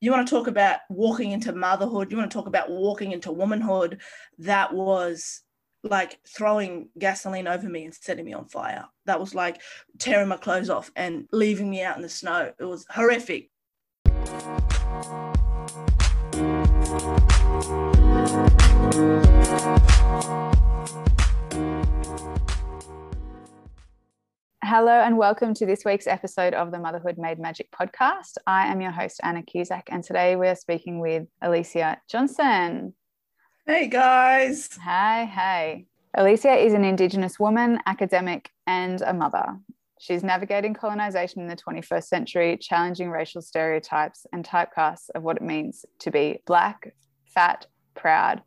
you want to talk about walking into motherhood, you want to talk about walking into womanhood, that was like throwing gasoline over me and setting me on fire. That was like tearing my clothes off and leaving me out in the snow. It was horrific. Hello and welcome to this week's episode of the Motherhood Made Magic podcast. I am your host, Anna Cusack, and today we're speaking with Alicia Johnson. Hey guys. Hi, hey. Alicia is an Indigenous woman, academic, and a mother. She's navigating colonization in the 21st century, challenging racial stereotypes and typecasts of what it means to be Black, fat, proud,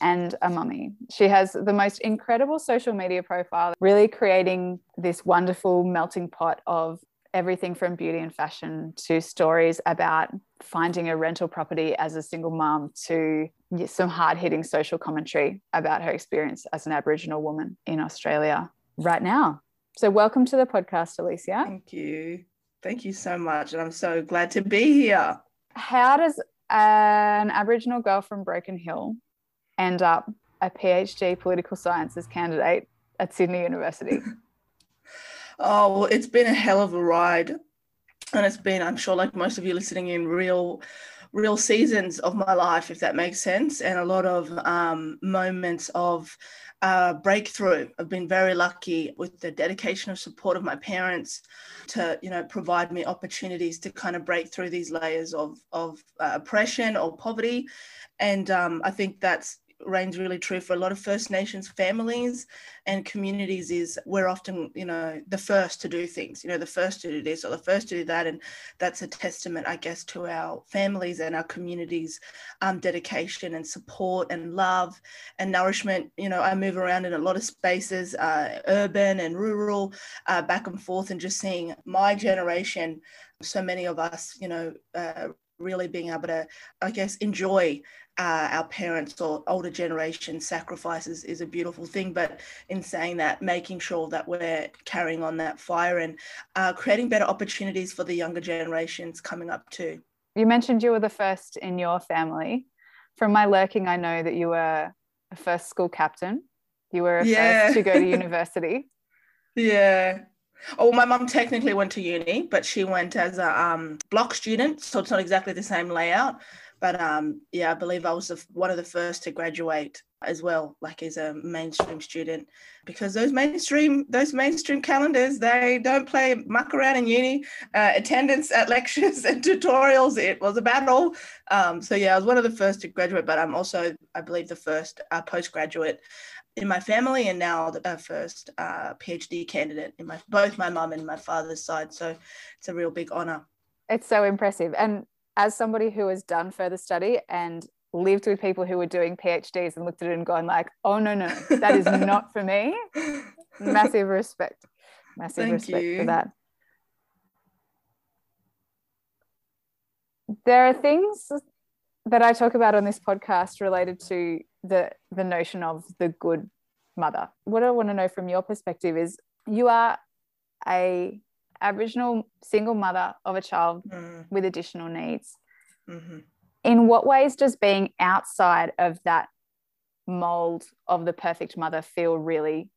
and a mummy. She has the most incredible social media profile, really creating this wonderful melting pot of everything from beauty and fashion to stories about finding a rental property as a single mom to some hard hitting social commentary about her experience as an Aboriginal woman in Australia right now. So, welcome to the podcast, Alicia. Thank you. Thank you so much. And I'm so glad to be here. How does an Aboriginal girl from Broken Hill end up a PhD political sciences candidate at Sydney University? oh, well, it's been a hell of a ride. And it's been, I'm sure, like most of you listening in, real real seasons of my life, if that makes sense, and a lot of um, moments of uh, breakthrough. I've been very lucky with the dedication of support of my parents to, you know, provide me opportunities to kind of break through these layers of of uh, oppression or poverty, and um, I think that's reigns really true for a lot of First Nations families and communities is we're often, you know, the first to do things, you know, the first to do this or the first to do that. And that's a testament, I guess, to our families and our communities' um, dedication and support and love and nourishment. You know, I move around in a lot of spaces, uh, urban and rural, uh, back and forth, and just seeing my generation, so many of us, you know, uh, really being able to, I guess, enjoy uh, our parents or older generation sacrifices is a beautiful thing. But in saying that, making sure that we're carrying on that fire and uh, creating better opportunities for the younger generations coming up too. You mentioned you were the first in your family. From my lurking, I know that you were a first school captain. You were a yeah. first to go to university. yeah. Oh, my mum technically went to uni, but she went as a um, block student, so it's not exactly the same layout. But um, yeah, I believe I was the, one of the first to graduate as well, like as a mainstream student, because those mainstream those mainstream calendars they don't play muck around in uni. Uh, attendance at lectures and tutorials it was a battle. Um, so yeah, I was one of the first to graduate, but I'm also I believe the first uh, postgraduate in my family and now the first uh, PhD candidate in my both my mum and my father's side. So it's a real big honor. It's so impressive. And as somebody who has done further study and lived with people who were doing PhDs and looked at it and gone like, oh no, no, that is not for me. Massive respect. Massive Thank respect you. for that. There are things that I talk about on this podcast related to the the notion of the good mother. What I want to know from your perspective is you are a Aboriginal single mother of a child mm. with additional needs. Mm-hmm. In what ways does being outside of that mold of the perfect mother feel really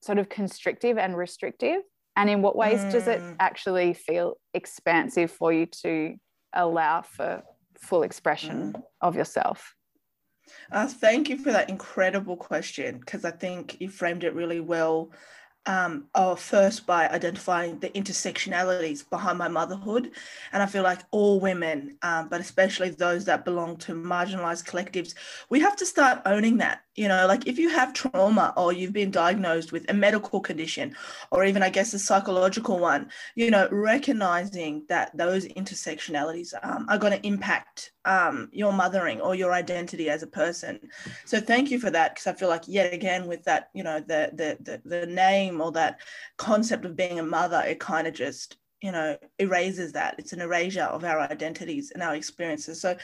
sort of constrictive and restrictive? And in what ways mm. does it mm. actually feel expansive for you to allow for full expression mm. of yourself? Uh, thank you for that incredible question because I think you framed it really well um, are first by identifying the intersectionalities behind my motherhood. And I feel like all women, um, but especially those that belong to marginalized collectives, we have to start owning that you know like if you have trauma or you've been diagnosed with a medical condition or even i guess a psychological one you know recognizing that those intersectionalities um, are going to impact um, your mothering or your identity as a person. So thank you for that because i feel like yet again with that you know the, the the the name or that concept of being a mother it kind of just you know erases that. It's an erasure of our identities and our experiences. So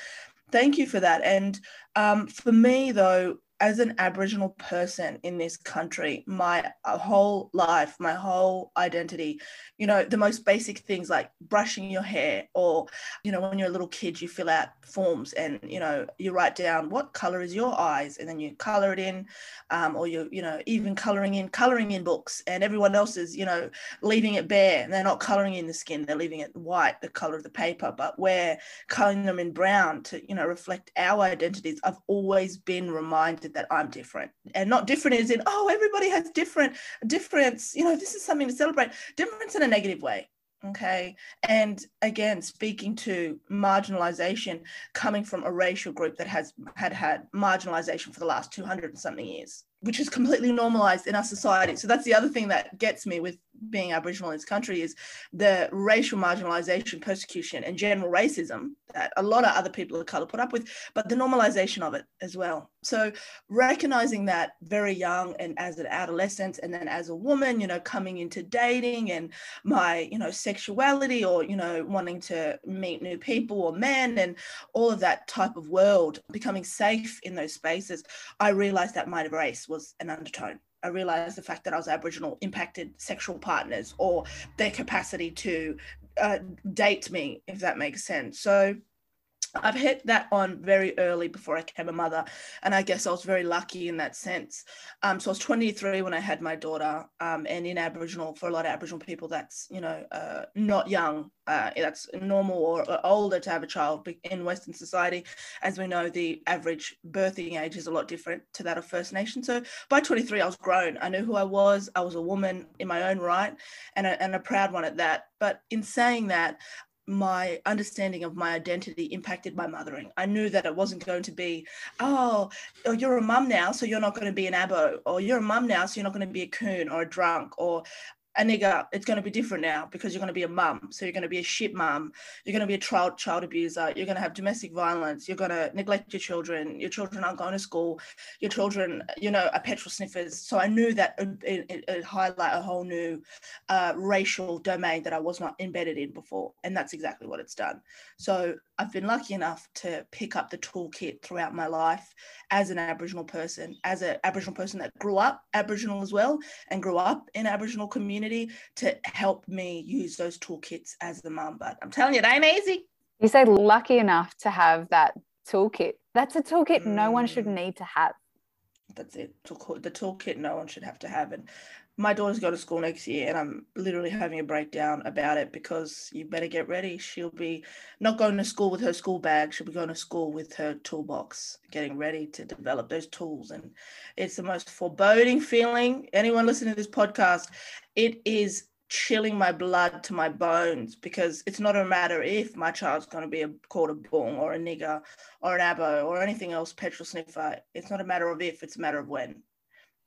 thank you for that. And um, for me though as an Aboriginal person in this country, my whole life, my whole identity, you know, the most basic things like brushing your hair, or, you know, when you're a little kid, you fill out forms and, you know, you write down what color is your eyes and then you color it in, um, or you, you know, even coloring in, coloring in books, and everyone else is, you know, leaving it bare and they're not coloring in the skin, they're leaving it white, the color of the paper, but we're coloring them in brown to, you know, reflect our identities. I've always been reminded that I'm different and not different is in, oh, everybody has different difference. You know, this is something to celebrate. Difference in a negative way. Okay. And again, speaking to marginalization coming from a racial group that has had had marginalization for the last 200 and something years which is completely normalized in our society. So that's the other thing that gets me with being Aboriginal in this country is the racial marginalization, persecution, and general racism that a lot of other people of color put up with, but the normalization of it as well. So recognizing that very young and as an adolescent, and then as a woman, you know, coming into dating and my, you know, sexuality or, you know, wanting to meet new people or men and all of that type of world, becoming safe in those spaces, I realized that my race was an undertone. I realized the fact that I was Aboriginal impacted sexual partners or their capacity to uh, date me, if that makes sense. So I've hit that on very early before I became a mother, and I guess I was very lucky in that sense. Um, so I was 23 when I had my daughter, um, and in Aboriginal, for a lot of Aboriginal people, that's you know uh, not young. Uh, that's normal or, or, older to have a child. In Western society, as we know, the average birthing age is a lot different to that of First Nation. So by 23, I was grown. I knew who I was. I was a woman in my own right, and a, and a proud one at that. But in saying that, my understanding of my identity impacted my mothering. I knew that it wasn't going to be, oh, oh you're a mum now, so you're not going to be an abo, or you're a mum now, so you're not going to be a coon or a drunk, or a nigga, it's going to be different now because you're going to be a mum. So you're going to be a shit mum. You're going to be a child child abuser. You're going to have domestic violence. You're going to neglect your children. Your children aren't going to school. Your children, you know, are petrol sniffers. So I knew that it, it, it highlight a whole new uh, racial domain that I was not embedded in before, and that's exactly what it's done. So I've been lucky enough to pick up the toolkit throughout my life as an Aboriginal person, as an Aboriginal person that grew up Aboriginal as well and grew up in Aboriginal community to help me use those toolkits as the mum. But I'm telling you, it ain't easy. You say lucky enough to have that toolkit. That's a toolkit mm. no one should mm. need to have. That's it. The toolkit no one should have to have. And my daughter's going to school next year and I'm literally having a breakdown about it because you better get ready. She'll be not going to school with her school bag, she'll be going to school with her toolbox, getting ready to develop those tools. And it's the most foreboding feeling. Anyone listening to this podcast, it is chilling my blood to my bones because it's not a matter if my child's going to be a, called a or a nigger or an abo or anything else petrol sniffer. It's not a matter of if, it's a matter of when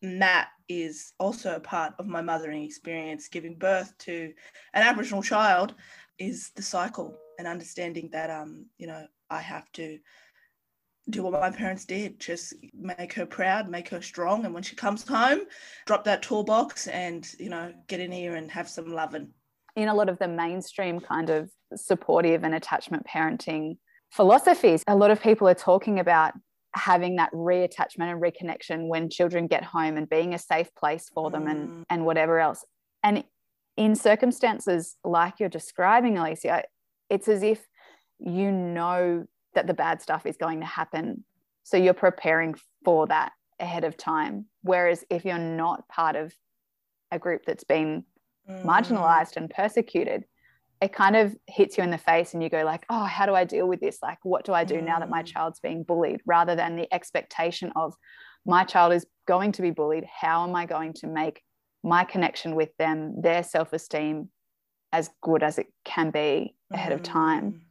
that is also a part of my mothering experience. Giving birth to an Aboriginal child is the cycle and understanding that, um, you know, I have to do what my parents did just make her proud make her strong and when she comes home drop that toolbox and you know get in here and have some loving in a lot of the mainstream kind of supportive and attachment parenting philosophies a lot of people are talking about having that reattachment and reconnection when children get home and being a safe place for them mm. and and whatever else and in circumstances like you're describing alicia it's as if you know that the bad stuff is going to happen so you're preparing for that ahead of time whereas if you're not part of a group that's been mm. marginalized and persecuted it kind of hits you in the face and you go like oh how do i deal with this? Like what do i do now that my mm. child's being bullied? Rather than the expectation of my child is going to be bullied. How am i going to make my connection with them their self-esteem as good as it can be ahead of time?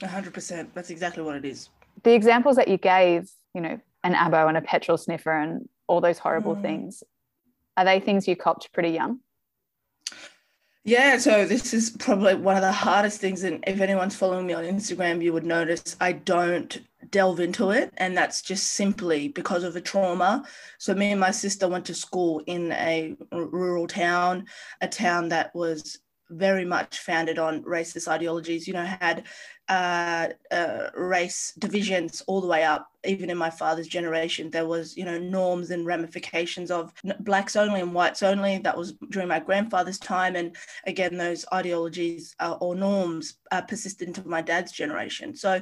100% mm. that's exactly what it is. The examples that you gave you know an abo and a petrol sniffer and all those horrible mm. things are they things you copped pretty young yeah, so this is probably one of the hardest things. And if anyone's following me on Instagram, you would notice I don't delve into it. And that's just simply because of the trauma. So, me and my sister went to school in a rural town, a town that was very much founded on racist ideologies. You know, had uh, uh, race divisions all the way up. Even in my father's generation, there was, you know, norms and ramifications of blacks only and whites only. That was during my grandfather's time, and again, those ideologies uh, or norms uh, persisted into my dad's generation. So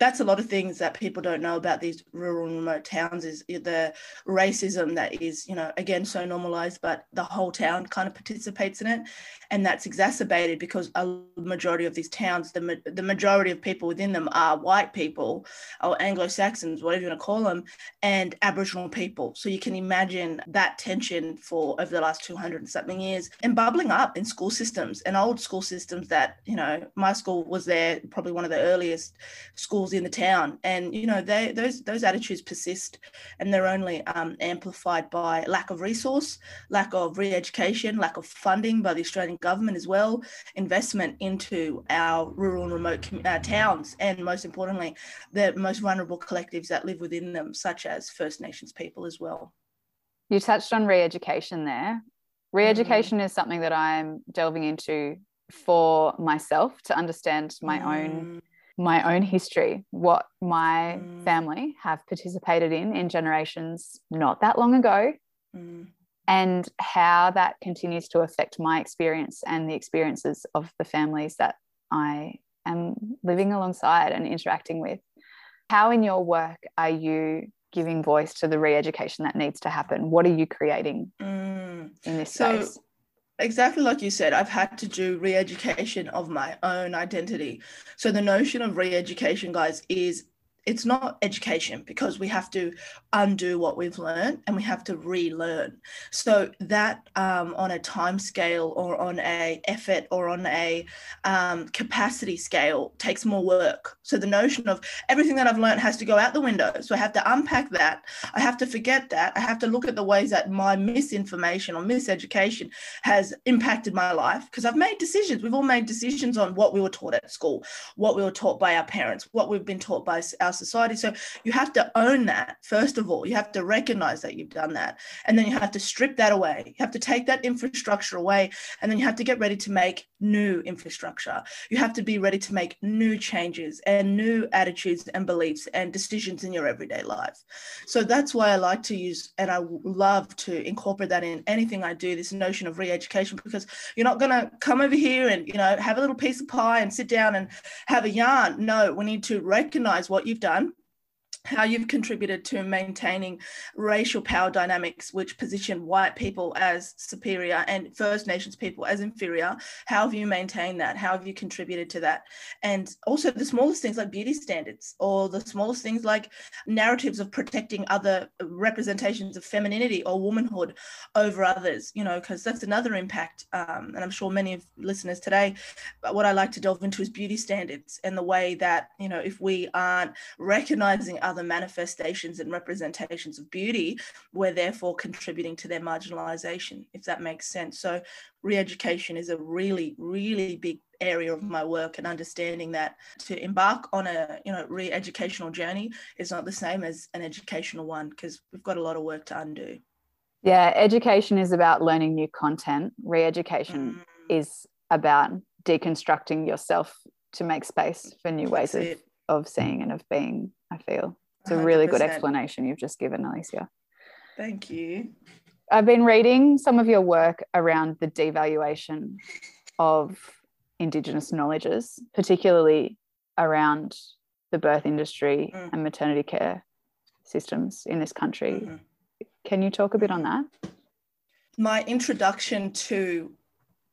that's a lot of things that people don't know about these rural and remote towns is the racism that is you know again so normalized but the whole town kind of participates in it. And that's exacerbated because a majority of these towns the, the majority of people within them are white people or anglo-saxons whatever you want to call them and aboriginal people. So you can imagine that tension for over the last 200 and something years and bubbling up in school systems and old school systems that you know my school was there probably one of the earliest schools in the town and you know they those those attitudes persist and they're only um, amplified by lack of resource lack of re-education lack of funding by the australian government as well investment into our rural and remote uh, towns and most importantly the most vulnerable collectives that live within them such as first nations people as well you touched on re-education there re-education mm. is something that i'm delving into for myself to understand my mm. own my own history, what my mm. family have participated in in generations not that long ago, mm. and how that continues to affect my experience and the experiences of the families that I am living alongside and interacting with. How, in your work, are you giving voice to the re education that needs to happen? What are you creating mm. in this so, space? Exactly like you said, I've had to do re education of my own identity. So the notion of re education, guys, is it's not education because we have to undo what we've learned and we have to relearn. So that um, on a time scale or on a effort or on a um, capacity scale takes more work. So the notion of everything that i've learned has to go out the window. So i have to unpack that. I have to forget that. I have to look at the ways that my misinformation or miseducation has impacted my life because i've made decisions. We've all made decisions on what we were taught at school what we were taught by our parents what we've been taught by our our society. So you have to own that, first of all. You have to recognize that you've done that. And then you have to strip that away. You have to take that infrastructure away. And then you have to get ready to make new infrastructure. You have to be ready to make new changes and new attitudes and beliefs and decisions in your everyday life. So that's why I like to use and I love to incorporate that in anything I do, this notion of re-education, because you're not going to come over here and, you know, have a little piece of pie and sit down and have a yarn. No, we need to recognize what you've done how you've contributed to maintaining racial power dynamics which position white people as superior and First Nations people as inferior. How have you maintained that? How have you contributed to that? And also the smallest things like beauty standards or the smallest things like narratives of protecting other representations of femininity or womanhood over others, you know, because that's another impact. Um, and I'm sure many of listeners today, but what I like to delve into is beauty standards and the way that, you know, if we aren't recognizing other manifestations and representations of beauty, we're therefore contributing to their marginalization, if that makes sense. So, re education is a really, really big area of my work and understanding that to embark on a you know re-educational journey is not the same as an educational one because we've got a lot of work to undo yeah education is about learning new content re-education mm. is about deconstructing yourself to make space for new ways of, of seeing and of being i feel it's a 100%. really good explanation you've just given, Alicia. Thank you. I've been reading some of your work around the devaluation of Indigenous knowledges, particularly around the birth industry mm. and maternity care systems in this country. Mm-hmm. Can you talk a bit on that? My introduction to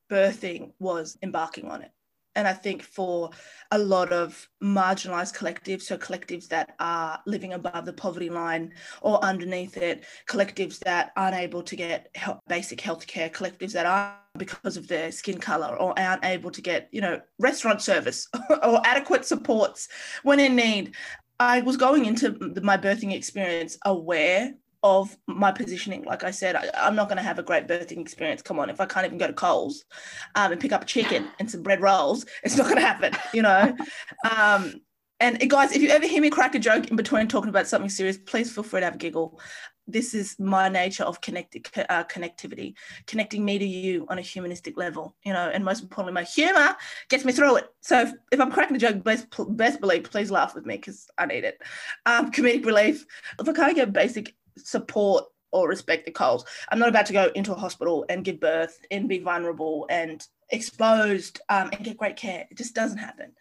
birthing was embarking on it. And I think for a lot of marginalized collectives, so collectives that are living above the poverty line or underneath it, collectives that aren't able to get basic health care, collectives that are because of their skin color or aren't able to get, you know, restaurant service or adequate supports when in need. I was going into my birthing experience aware of my positioning. Like I said, I, am not going to have a great birthing experience. Come on, if I can't even go to Coles um, and pick up a chicken and some bread rolls, it's not going to happen, you know. um, And guys, if you ever hear me crack a joke in between talking about something serious, please feel free to have a giggle. This is my nature of connected uh, connectivity, connecting me to you on a humanistic level, you know, and most importantly, my humor gets me through it. So if, if I'm cracking a joke, best, best believe, please laugh with me because I need it. Um, comedic relief. If I can't get basic support or respect the Coles. I'm not about to go into a hospital and give birth and be vulnerable and exposed um, and get great care. It just doesn't happen.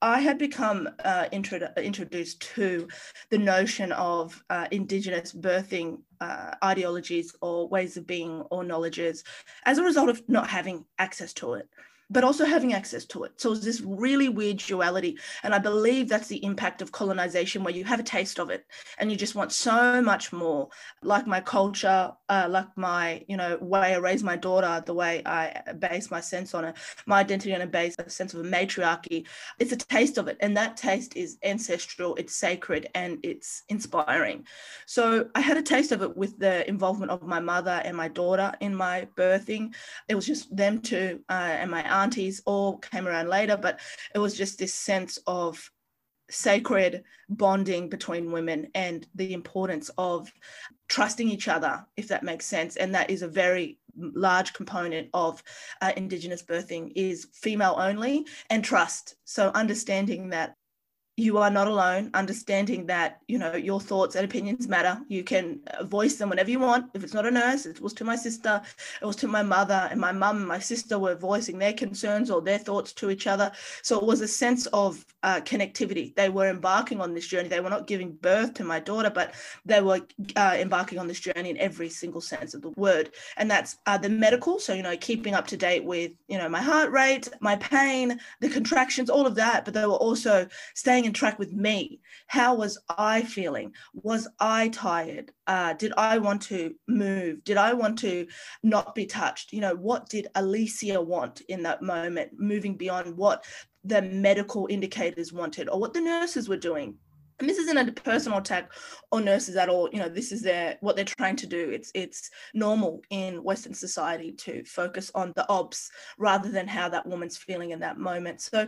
I had become uh, intro- introduced to the notion of uh, Indigenous birthing uh, ideologies or ways of being or knowledges as a result of not having access to it but also having access to it. So it's this really weird duality. And I believe that's the impact of colonization, where you have a taste of it and you just want so much more, like my culture, uh, like my, you know, way I raise my daughter, the way I base my sense on it, my identity on a base, a sense of a matriarchy. It's a taste of it. And that taste is ancestral, it's sacred, and it's inspiring. So I had a taste of it with the involvement of my mother and my daughter in my birthing. It was just them two uh, and my aunties all came around later, but it was just this sense of sacred bonding between women and the importance of trusting each other, if that makes sense. And that is a very large component of uh, Indigenous birthing is female only and trust. So understanding that you are not alone understanding that you know your thoughts and opinions matter. You can voice them whenever you want. If it's not a nurse it was to my sister it was to my mother and my mum and my sister were voicing their concerns or their thoughts to each other. So it was a sense of uh, connectivity. They were embarking on this journey. They were not giving birth to my daughter but they were uh, embarking on this journey in every single sense of the word. And that's uh, the medical. So you know keeping up to date with you know my heart rate my pain the contractions all of that. But they were also staying track with me. How was I feeling? Was I tired? Uh, did I want to move? Did I want to not be touched? You know, what did Alicia want in that moment, moving beyond what the medical indicators wanted or what the nurses were doing? and this isn't a personal attack on nurses at all you know this is their what they're trying to do it's it's normal in western society to focus on the obs rather than how that woman's feeling in that moment so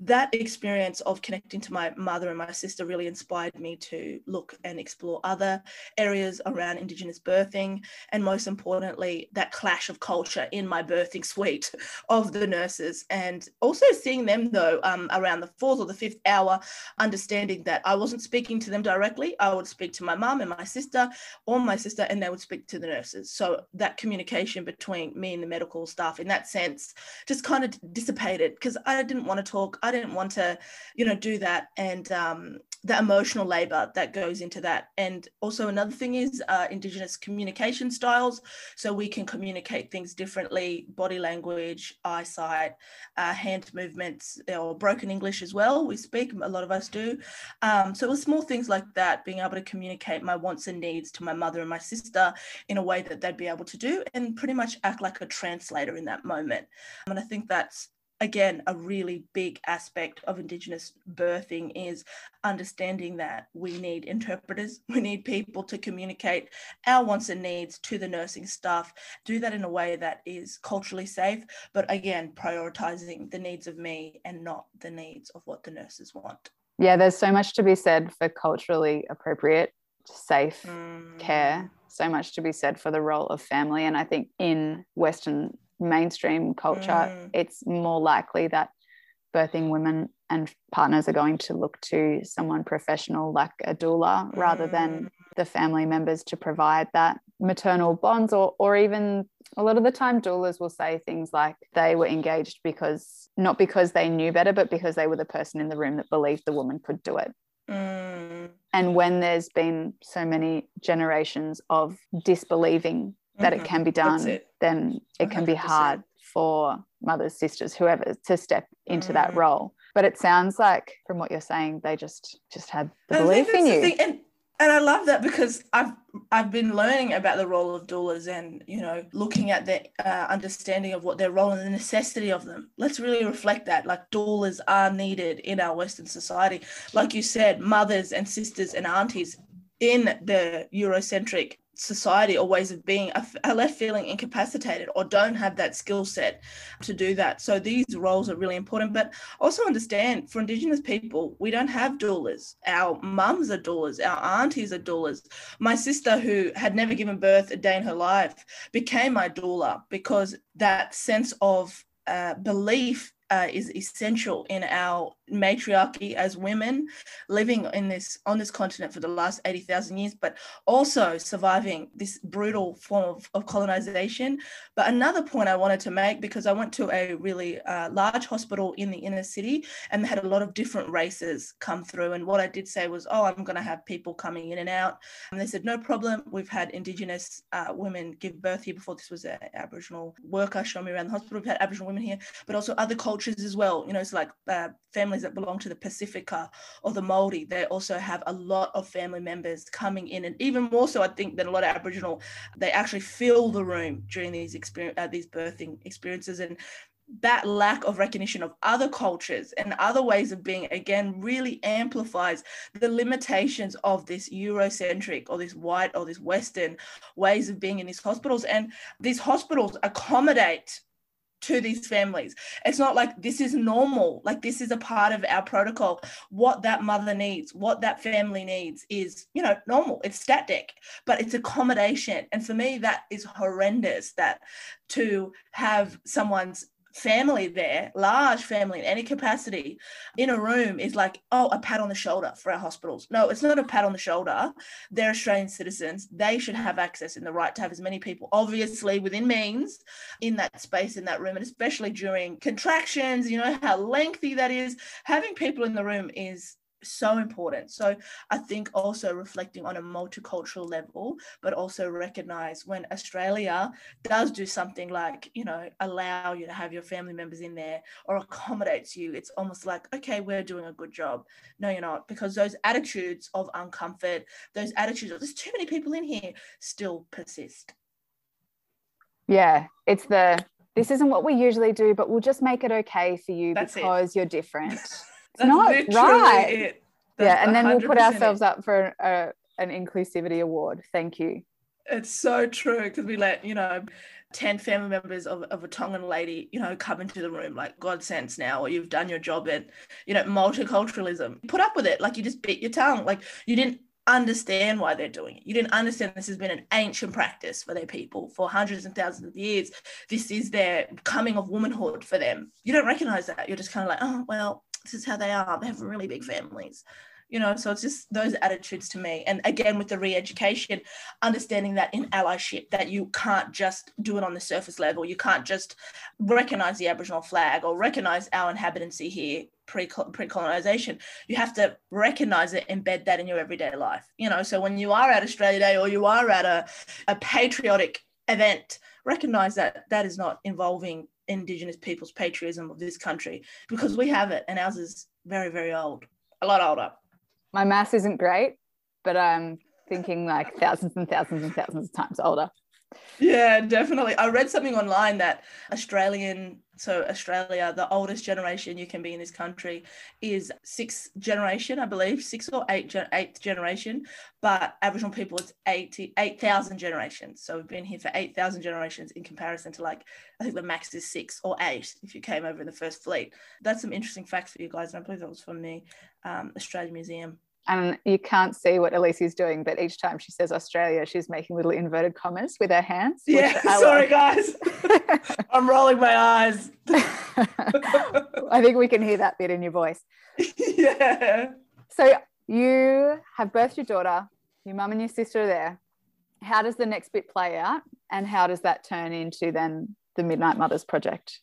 that experience of connecting to my mother and my sister really inspired me to look and explore other areas around Indigenous birthing. And most importantly, that clash of culture in my birthing suite of the nurses. And also seeing them, though, um, around the fourth or the fifth hour, understanding that I wasn't speaking to them directly. I would speak to my mum and my sister, or my sister, and they would speak to the nurses. So that communication between me and the medical staff, in that sense, just kind of dissipated because I didn't want to talk. I I didn't want to, you know, do that. And um, the emotional labor that goes into that. And also another thing is uh, Indigenous communication styles. So we can communicate things differently, body language, eyesight, uh, hand movements, or broken English as well. We speak, a lot of us do. Um, so it was small things like that, being able to communicate my wants and needs to my mother and my sister in a way that they'd be able to do and pretty much act like a translator in that moment. And I think that's again, a really big aspect of Indigenous birthing is understanding that we need interpreters, we need people to communicate our wants and needs to the nursing staff, do that in a way that is culturally safe, but again, prioritizing the needs of me and not the needs of what the nurses want. Yeah, there's so much to be said for culturally appropriate, safe mm. care. So much to be said for the role of family. And I think in Western mainstream culture, mm. it's more likely that birthing women and partners are going to look to someone professional like a doula mm. rather than mm. the family members to provide that maternal bonds or or even a lot of the time doulas will say things like they were engaged because not because they knew better but because they were the person in the room that believed the woman could do it mm. and when there's been so many generations of disbelieving that mm-hmm. it can be done, it. then it can 100%. be hard for mothers, sisters, whoever to step into mm. that role. But it sounds like from what you're saying, they just just had the belief in you. And, and I love that because I've I've been learning about the role of doulas and you know looking at the uh, understanding of what their role and the necessity of them. Let's really reflect that like doulas are needed in our Western society. Like you said, mothers and sisters and aunties in the Eurocentric society or ways of being are left feeling incapacitated or don't have that skill set to do that. So these roles are really important. But also understand for Indigenous people, we don't have doulas. Our mums are doulas, our aunties are doulas. My sister, who had never given birth a day in her life, became my doula because that sense of uh, belief uh, is essential in our matriarchy as women living in this on this continent for the last 80,000 years but also surviving this brutal form of, of, colonization. But another point I wanted to make because I went to a really uh, large hospital in the inner city and they had a lot of different races come through. And what I did say was oh I'm going to have people coming in and out. And they said no problem. We've had indigenous uh, women give birth here before. This was an aboriginal worker showing me around the hospital. We've had aboriginal women here but also other cultures as well. You know it's like uh, families that belong to the Pacifica or the Maori, they also have a lot of family members coming in, and even more so, I think, than a lot of Aboriginal, they actually fill the room during these experience, uh, these birthing experiences, and that lack of recognition of other cultures and other ways of being again really amplifies the limitations of this eurocentric or this white or this western ways of being in these hospitals. And these hospitals accommodate to these families. It's not like this is normal, like this is a part of our protocol. What that mother needs, what that family needs is, you know, normal. It's static, but it's accommodation. And for me, that is horrendous that to have someone's family there, large family in any capacity, in a room is like, oh, a pat on the shoulder for our hospitals. No, it's not a pat on the shoulder. They're Australian citizens. They should have access and the right to have as many people, obviously within means, in that space, in that room, and especially during contractions, you know, how lengthy that is. Having people in the room is so important. So I think also reflecting on a multicultural level, but also recognize when Australia does do something like, you know, allow you to have your family members in there or accommodates you, it's almost like, okay, we're doing a good job. No, you're not, because those attitudes of uncomfort, those attitudes of there's too many people in here still persist. Yeah, it's the this isn't what we usually do, but we'll just make it okay for you That's because it. you're different. It's not right. yeah, and then we'll put ourselves it. up for a, an inclusivity award. Thank you. It's so true because we let, you know, 10 family members of, of a Tongan lady, you know, come into the room like God sense now, or you've done your job at, you know, multiculturalism. Put up with it. Like you just bit your tongue. Like you didn't understand why they're doing it. You didn't understand this has been an ancient practice for their people for hundreds and thousands of years. This is their coming of womanhood for them. You don't recognize that. You're just kind of like, oh, well, this is how they are. They have really big families you know so it's just those attitudes to me. And again with the re-education understanding that in allyship that you can't just do it on the surface level. You can't just recognize the aboriginal flag or recognize our inhabitancy here pre pre-colonization. You have to recognize it embed that in your everyday life you know. So when you are at australia day or you are at a, a patriotic event recognize that that is not involving indigenous people's patriotism of this country because we have it and ours is very very old a lot older. My math isn't great but i'm thinking like thousands and thousands and thousands of times older yeah definitely. I read something online that australian so australia the oldest generation you can be in this country is sixth generation i believe six or eight eighth generation but aboriginal people it's 80 8000 generations. So we've been here for 8000 generations in comparison to like i think the max is six or eight if you came over in the first fleet. That's some interesting facts for you guys and i believe that was from the um, australian museum and you can't see what Elise is doing, but each time she says Australia, she's making little inverted commas with her hands. Yeah, sorry guys. I'm rolling my eyes. I think we can hear that bit in your voice. Yeah. So you have birthed your daughter, your mum and your sister are there. How does the next bit play out? And how does that turn into then the Midnight Mothers project?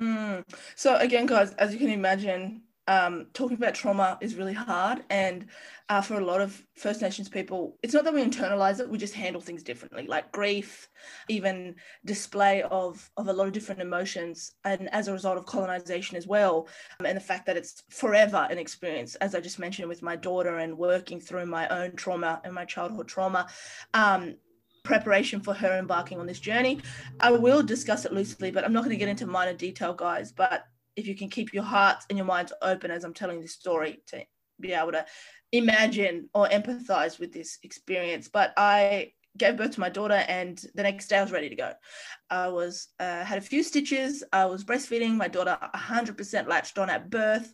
Mm. So again, guys, as you can imagine, um, talking about trauma is really hard. And uh, for a lot of First Nations people, it's not that we internalize it, we just handle things differently, like grief, even display of, of a lot of different emotions. And as a result of colonization as well, um, and the fact that it's forever an experience, as I just mentioned with my daughter and working through my own trauma and my childhood trauma. Um, preparation for her embarking on this journey. I will discuss it loosely, but I'm not going to get into minor detail, guys. But if you can keep your hearts and your minds open as I'm telling this story to be able to imagine or empathize with this experience. But I gave birth to my daughter, and the next day I was ready to go. I was uh, had a few stitches. I was breastfeeding my daughter 100% latched on at birth.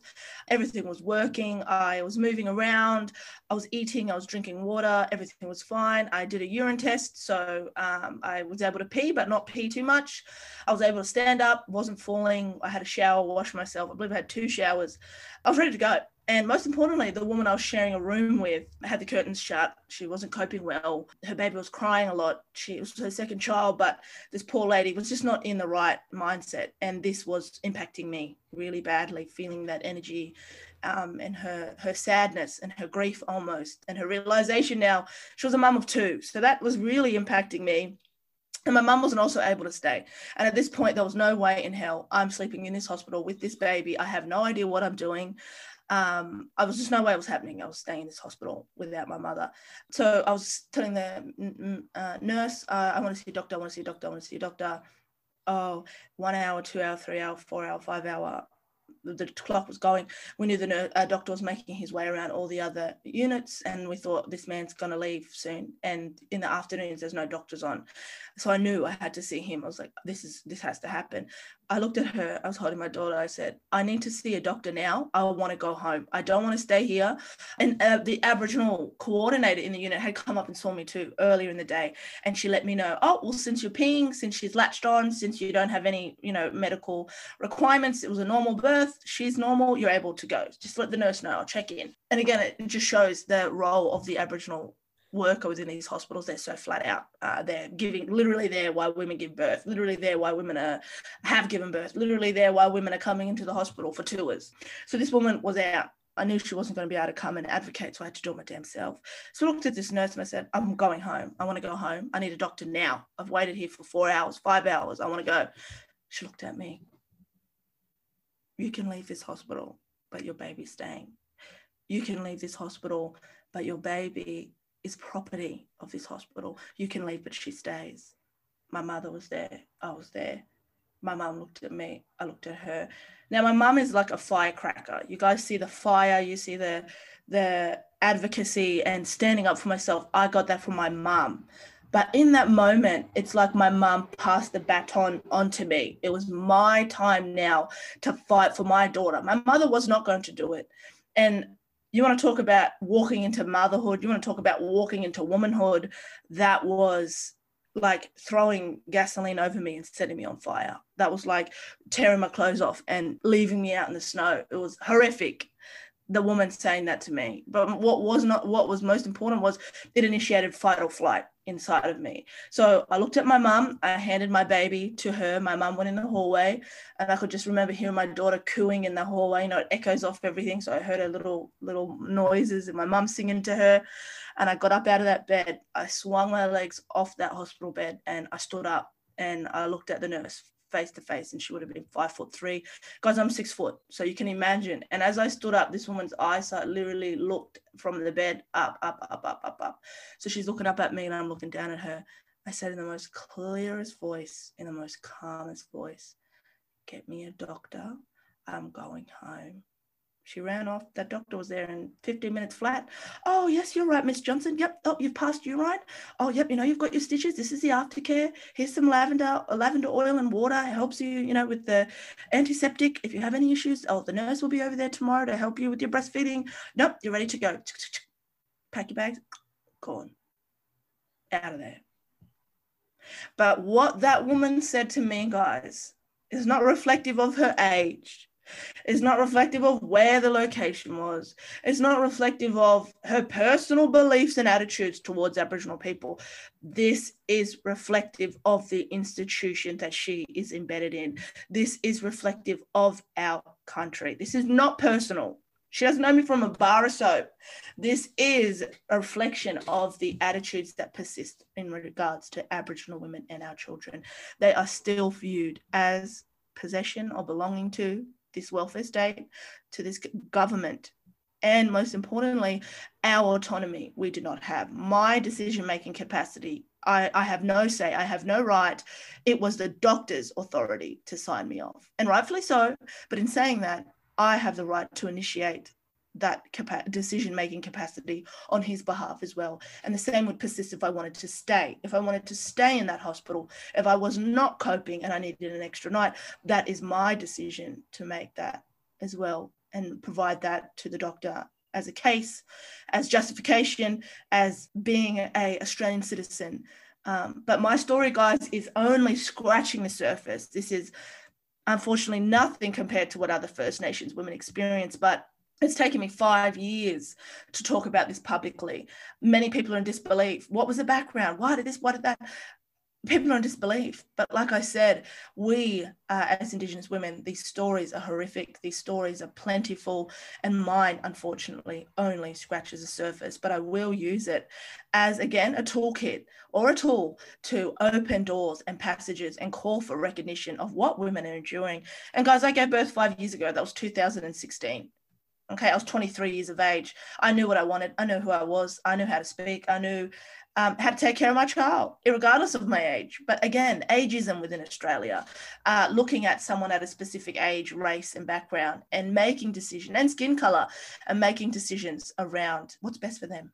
Everything was working. I was moving around. I was eating. I was drinking water. Everything was fine. I did a urine test, so um, I was able to pee, but not pee too much. I was able to stand up. wasn't falling. I had a shower, wash myself. I believe I had two showers. I was ready to go. And most importantly, the woman I was sharing a room with had the curtains shut. She wasn't coping well. Her baby was crying a lot. She was her second child, but this poor lady was just not in the right mindset. And this was impacting me really badly, feeling that energy um, and her her sadness and her grief almost, and her realization now she was a mum of two. So that was really impacting me. And my mum wasn't also able to stay. And at this point, there was no way in hell I'm sleeping in this hospital with this baby. I have no idea what I'm doing um, I was just no way it was happening. I was staying in this hospital without my mother. So I was telling the uh, nurse, uh, I want to see a doctor, I want to see a doctor, I want to see a doctor. Oh, one hour, two hour, three hour, four hour, five hour the clock was going. We knew the uh, doctor was making his way around all the other units, and we thought this man's going to leave soon. And in the afternoons, there's no doctors on, so I knew I had to see him. I was like, this is this has to happen. I looked at her. I was holding my daughter. I said, I need to see a doctor now. I want to go home. I don't want to stay here. And uh, the Aboriginal coordinator in the unit had come up and saw me too earlier in the day, and she let me know. Oh, well, since you're peeing, since she's latched on, since you don't have any, you know, medical requirements, it was a normal birth she's normal, you're able to go. Just let the nurse know, I'll check in. And again, it just shows the role of the Aboriginal worker in these hospitals. They're so flat out. Uh, they're giving literally there why women give birth, literally there why women are, have given birth, literally there why women are coming into the hospital for tours. So this woman was out. I knew she wasn't going to be able to come and advocate, so I had to do it my damn self. So I looked at this nurse and I said, I'm going home. I want to go home. I need a doctor now. I've waited here for four hours, five hours. I want to go. She looked at me you can leave this hospital, but your baby's staying. You can leave this hospital, but your baby is property of this hospital. You can leave, but she stays. My mother was there. I was there. My mum looked at me. I looked at her. Now my mum is like a firecracker. You guys see the fire. You see the the advocacy and standing up for myself. I got that from my mum. But in that moment, it's like my mum passed the baton onto me. It was my time now to fight for my daughter. My mother was not going to do it. And you want to talk about walking into motherhood, you want to talk about walking into womanhood. That was like throwing gasoline over me and setting me on fire. That was like tearing my clothes off and leaving me out in the snow. It was horrific the woman saying that to me. But what was not what was most important was it initiated fight or flight inside of me. So I looked at my mum, I handed my baby to her. My mum went in the hallway and I could just remember hearing my daughter cooing in the hallway. You know, it echoes off everything. So I heard her little little noises and my mum singing to her. And I got up out of that bed. I swung my legs off that hospital bed and I stood up and I looked at the nurse face to face and she would have been five foot three. Guys i'm six foot so you can imagine. And as i stood up this woman's eyesight literally looked from the bed up up up up up up. So she's looking up at me and i'm looking down at her. I said in the most clearest voice in the most calmest voice get me a doctor. I'm going home she ran off. That doctor was there in 15 minutes flat. Oh, yes, you're right, Miss Johnson. Yep. Oh, you've passed urine. Oh, yep. You know, you've got your stitches. This is the aftercare. Here's some lavender, uh, lavender oil and water. It helps you, you know, with the antiseptic. If you have any issues, oh, the nurse will be over there tomorrow to help you with your breastfeeding. Nope, you're ready to go. Pack your bags. Gone. Out of there. But what that woman said to me, guys, is not reflective of her age it's not reflective of where the location was. It's not reflective of her personal beliefs and attitudes towards Aboriginal people. This is reflective of the institution that she is embedded in. This is reflective of our country. This is not personal. She doesn't know me from a bar of soap. This is a reflection of the attitudes that persist in regards to Aboriginal women and our children. They are still viewed as possession or belonging to this welfare state, to this government, and most importantly, our autonomy we do not have. My decision making capacity, I, I have no say, I have no right. It was the doctor's authority to sign me off, and rightfully so. But in saying that, I have the right to initiate that capa- decision making capacity on his behalf as well. And the same would persist if I wanted to stay. If I wanted to stay in that hospital, if I was not coping and I needed an extra night, that is my decision to make that as well and provide that to the doctor as a case, as justification, as being a Australian citizen. Um, but my story, guys, is only scratching the surface. This is unfortunately nothing compared to what other First Nations women experience, but it's taken me five years to talk about this publicly. Many people are in disbelief. What was the background? Why did this? Why did that? People are in disbelief. But like I said, we uh, as Indigenous women, these stories are horrific. These stories are plentiful, and mine, unfortunately, only scratches the surface. But I will use it as again a toolkit or a tool to open doors and passages and call for recognition of what women are enduring. And guys, I gave birth five years ago. That was 2016 okay i was 23 years of age. I knew what i wanted. I knew who i was. I knew how to speak. I knew um, how to take care of my child regardless of my age. But again ageism within australia. Uh, looking at someone at a specific age race and background and making decisions and skin color and making decisions around what's best for them.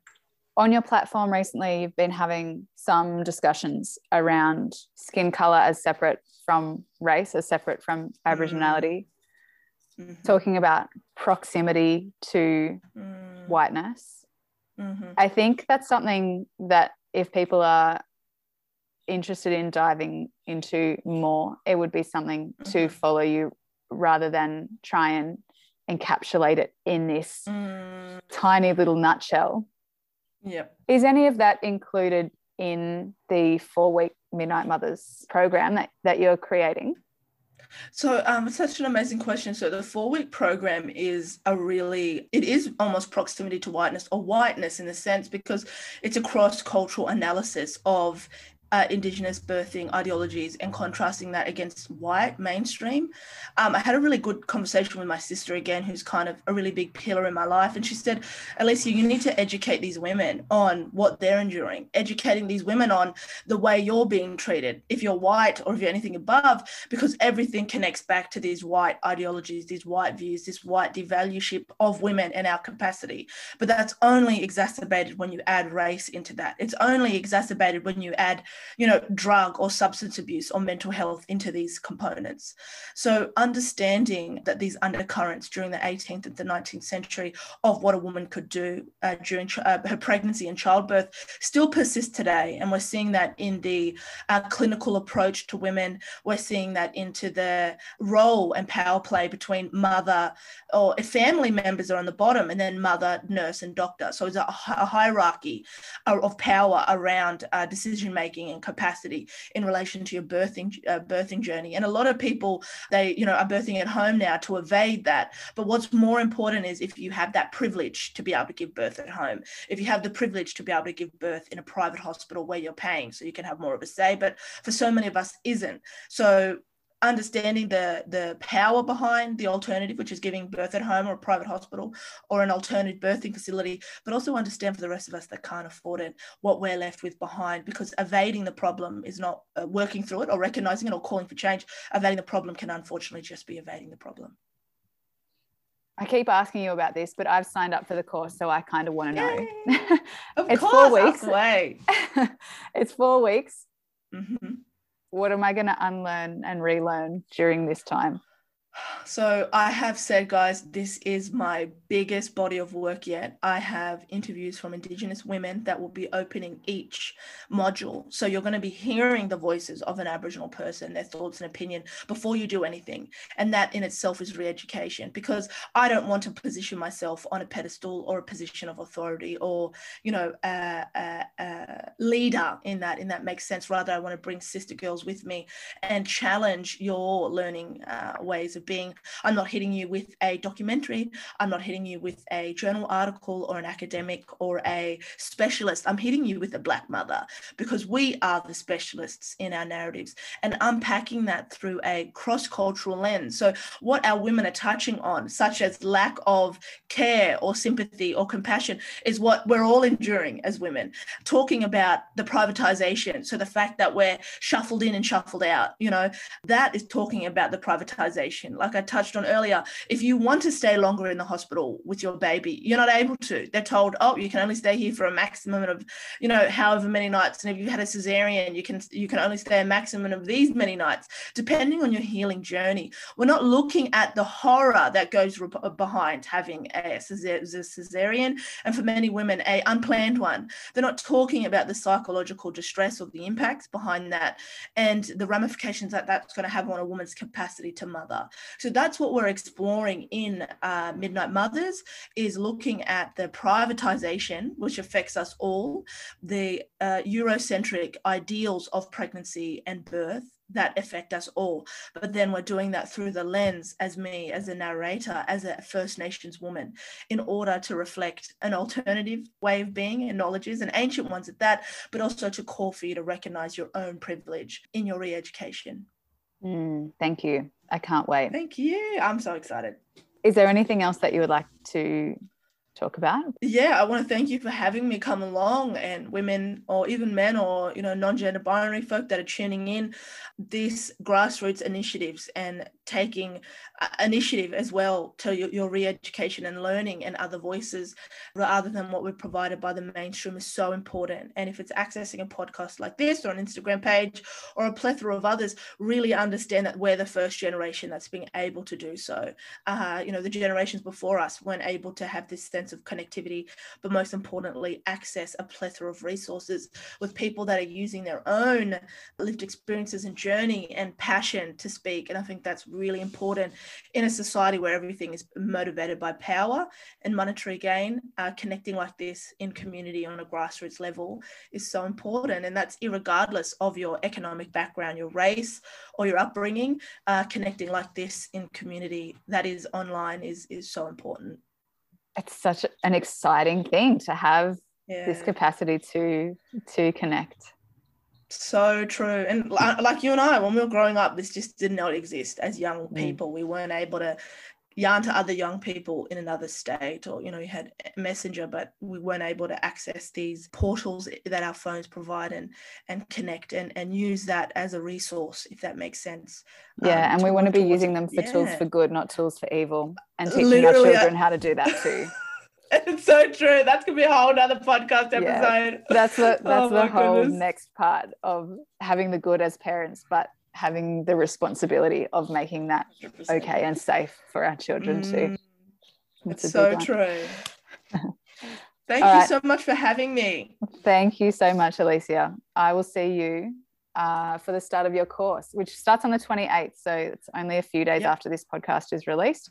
On your platform recently you've been having some discussions around skin color as separate from race as separate from aboriginality. Mm-hmm. talking about proximity to mm. whiteness. Mm-hmm. I think that's something that if people are interested in diving into more, it would be something mm-hmm. to follow you rather than try and encapsulate it in this mm. tiny little nutshell. Yep. Is any of that included in the four week Midnight Mothers program that, that you're creating? So, um, such an amazing question. So, the four week program is a really, it is almost proximity to whiteness or whiteness in a sense because it's a cross cultural analysis of uh, Indigenous birthing ideologies and contrasting that against white mainstream. Um, I had a really good conversation with my sister again, who's kind of a really big pillar in my life. And she said, Alicia, you need to educate these women on what they're enduring, educating these women on the way you're being treated, if you're white or if you're anything above, because everything connects back to these white ideologies, these white views, this white devalueship of women and our capacity. But that's only exacerbated when you add race into that. It's only exacerbated when you add you know, drug or substance abuse or mental health into these components. So understanding that these undercurrents during the 18th and the 19th century of what a woman could do uh, during uh, her pregnancy and childbirth still persist today. And we're seeing that in the uh, clinical approach to women. We're seeing that into the role and power play between mother or family members are on the bottom and then mother, nurse and doctor. So it's a, a hierarchy of power around uh, decision making and capacity in relation to your birthing uh, birthing journey. And a lot of people they you know are birthing at home now to evade that. But what's more important is if you have that privilege to be able to give birth at home, if you have the privilege to be able to give birth in a private hospital where you're paying, so you can have more of a say. But for so many of us, isn't. So understanding the the power behind the alternative which is giving birth at home or a private hospital or an alternative birthing facility but also understand for the rest of us that can't afford it what we're left with behind because evading the problem is not uh, working through it or recognizing it or calling for change evading the problem can unfortunately just be evading the problem I keep asking you about this, but I've signed up for the course, so I kind of want to know. of it's course, four weeks. It's four weeks. Mm-hmm what am I going to unlearn and relearn during this time? So I have said, guys, this is my biggest body of work yet. I have interviews from Indigenous women that will be opening each module. So you're going to be hearing the voices of an Aboriginal person, their thoughts and opinion before you do anything. And that in itself is re-education because I don't want to position myself on a pedestal or a position of authority or, you know, a, a, a leader in that, in that makes sense. Rather, I want to bring sister girls with me and challenge your learning uh, ways of being i'm not hitting you with a documentary. I'm not hitting you with a journal article or an academic or a specialist. I'm hitting you with a black mother because we are the specialists in our narratives and unpacking that through a cross-cultural lens. So what our women are touching on such as lack of care or sympathy or compassion is what we're all enduring as women. Talking about the privatization so the fact that we're shuffled in and shuffled out you know that is talking about the privatization. Like I touched on earlier, if you want to stay longer in the hospital with your baby, you're not able to. They're told, oh, you can only stay here for a maximum of, you know, however many nights. And if you've had a cesarean, you can you can only stay a maximum of these many nights, depending on your healing journey. We're not looking at the horror that goes behind having a cesarean, and for many women, a unplanned one. They're not talking about the psychological distress or the impacts behind that, and the ramifications that that's going to have on a woman's capacity to mother. So that's what we're exploring in uh, Midnight Mothers is looking at the privatization, which affects us all, the uh, Eurocentric ideals of pregnancy and birth that affect us all. But then we're doing that through the lens as me, as a narrator, as a First Nations woman, in order to reflect an alternative way of being and knowledges and ancient ones at that, but also to call for you to recognize your own privilege in your re education. Mm, thank you. I can't wait. Thank you. I'm so excited. Is there anything else that you would like to talk about? Yeah, I want to thank you for having me come along and women or even men or you know non-gender binary folk that are tuning in these grassroots initiatives and taking uh, initiative as well to your, your re-education and learning and other voices rather than what we're provided by the mainstream is so important. And if it's accessing a podcast like this or an instagram page or a plethora of others really understand that we're the first generation that's being able to do so. Uh, you know the generations before us weren't able to have this sense of connectivity but most importantly access a plethora of resources with people that are using their own lived experiences and journey and passion to speak. And i think that's really important in a society where everything is motivated by power and monetary gain. Uh, connecting like this in community on a grassroots level is so important, and that's regardless of your economic background, your race, or your upbringing. Uh, connecting like this in community that is online is is so important. It's such an exciting thing to have yeah. this capacity to to connect. So true. And like you and I, when we were growing up, this just did not exist as young mm. people. We weren't able to yarn to other young people in another state or you know you had messenger but we weren't able to access these portals that our phones provide and and connect and and use that as a resource if that makes sense yeah um, and we want to be using them for yeah. tools for good not tools for evil and teaching Literally, our children how to do that too it's so true. That's gonna be a whole other podcast episode. Yeah, that's the that's oh the whole goodness. next part of having the good as parents, but having the responsibility of making that 100%. okay and safe for our children mm, too. It's so true. Thank All you right. so much for having me. Thank you so much, Alicia. I will see you uh, for the start of your course, which starts on the 28th. So it's only a few days yep. after this podcast is released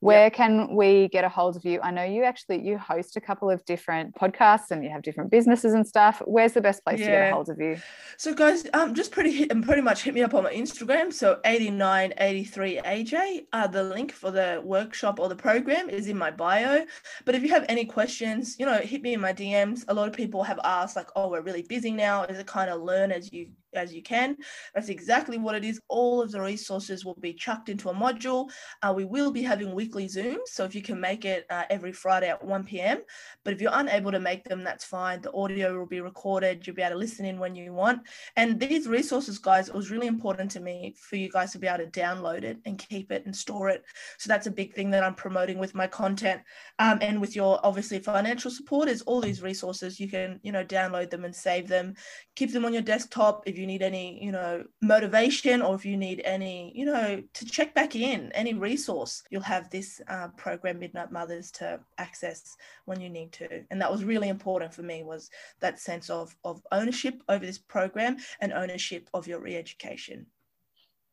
where yep. can we get a hold of you? I know you actually you host a couple of different podcasts and you have different businesses and stuff. Where's the best place yeah. to get a hold of you? So guys um just pretty hit and pretty much hit me up on my instagram. So 8983 aj uh, the link for the workshop or the program is in my bio. But if you have any questions you know hit me in my dms a lot of people have asked like oh we're really busy now. Is it kind of learn as you as you can. That's exactly what it is. All of the resources will be chucked into a module. Uh, we will be having weekly Zooms. So if you can make it uh, every Friday at 1 p.m. But if you're unable to make them, that's fine. The audio will be recorded. You'll be able to listen in when you want. And these resources, guys, it was really important to me for you guys to be able to download it and keep it and store it. So that's a big thing that I'm promoting with my content. Um, and with your obviously financial support is all these resources. You can, you know, download them and save them, keep them on your desktop. If you you need any, you know, motivation or if you need any, you know, to check back in, any resource, you'll have this uh, program, Midnight Mothers, to access when you need to. And that was really important for me was that sense of, of ownership over this program and ownership of your re-education.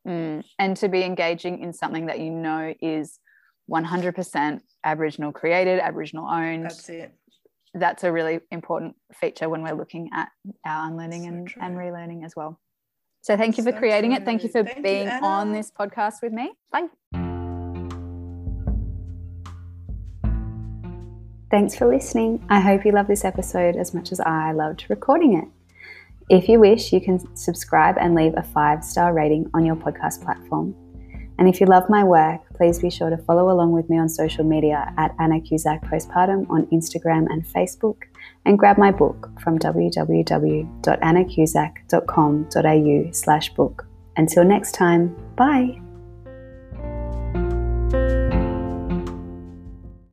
Mm, and to be engaging in something that you know is 100% Aboriginal created, Aboriginal owned. That's it that's a really important feature when we're looking at our unlearning so and, and relearning as well. So thank you for so creating true. it. Thank you for thank being you, on this podcast with me. Bye. Thanks for listening. I hope you love this episode as much as I loved recording it. If you wish, you can subscribe and leave a five star rating on your podcast platform. And if you love my work, please be sure to follow along with me on social media at Anna Cusack Postpartum on Instagram and Facebook, and grab my book from www.annacusack.com.au slash book. Until next time, bye!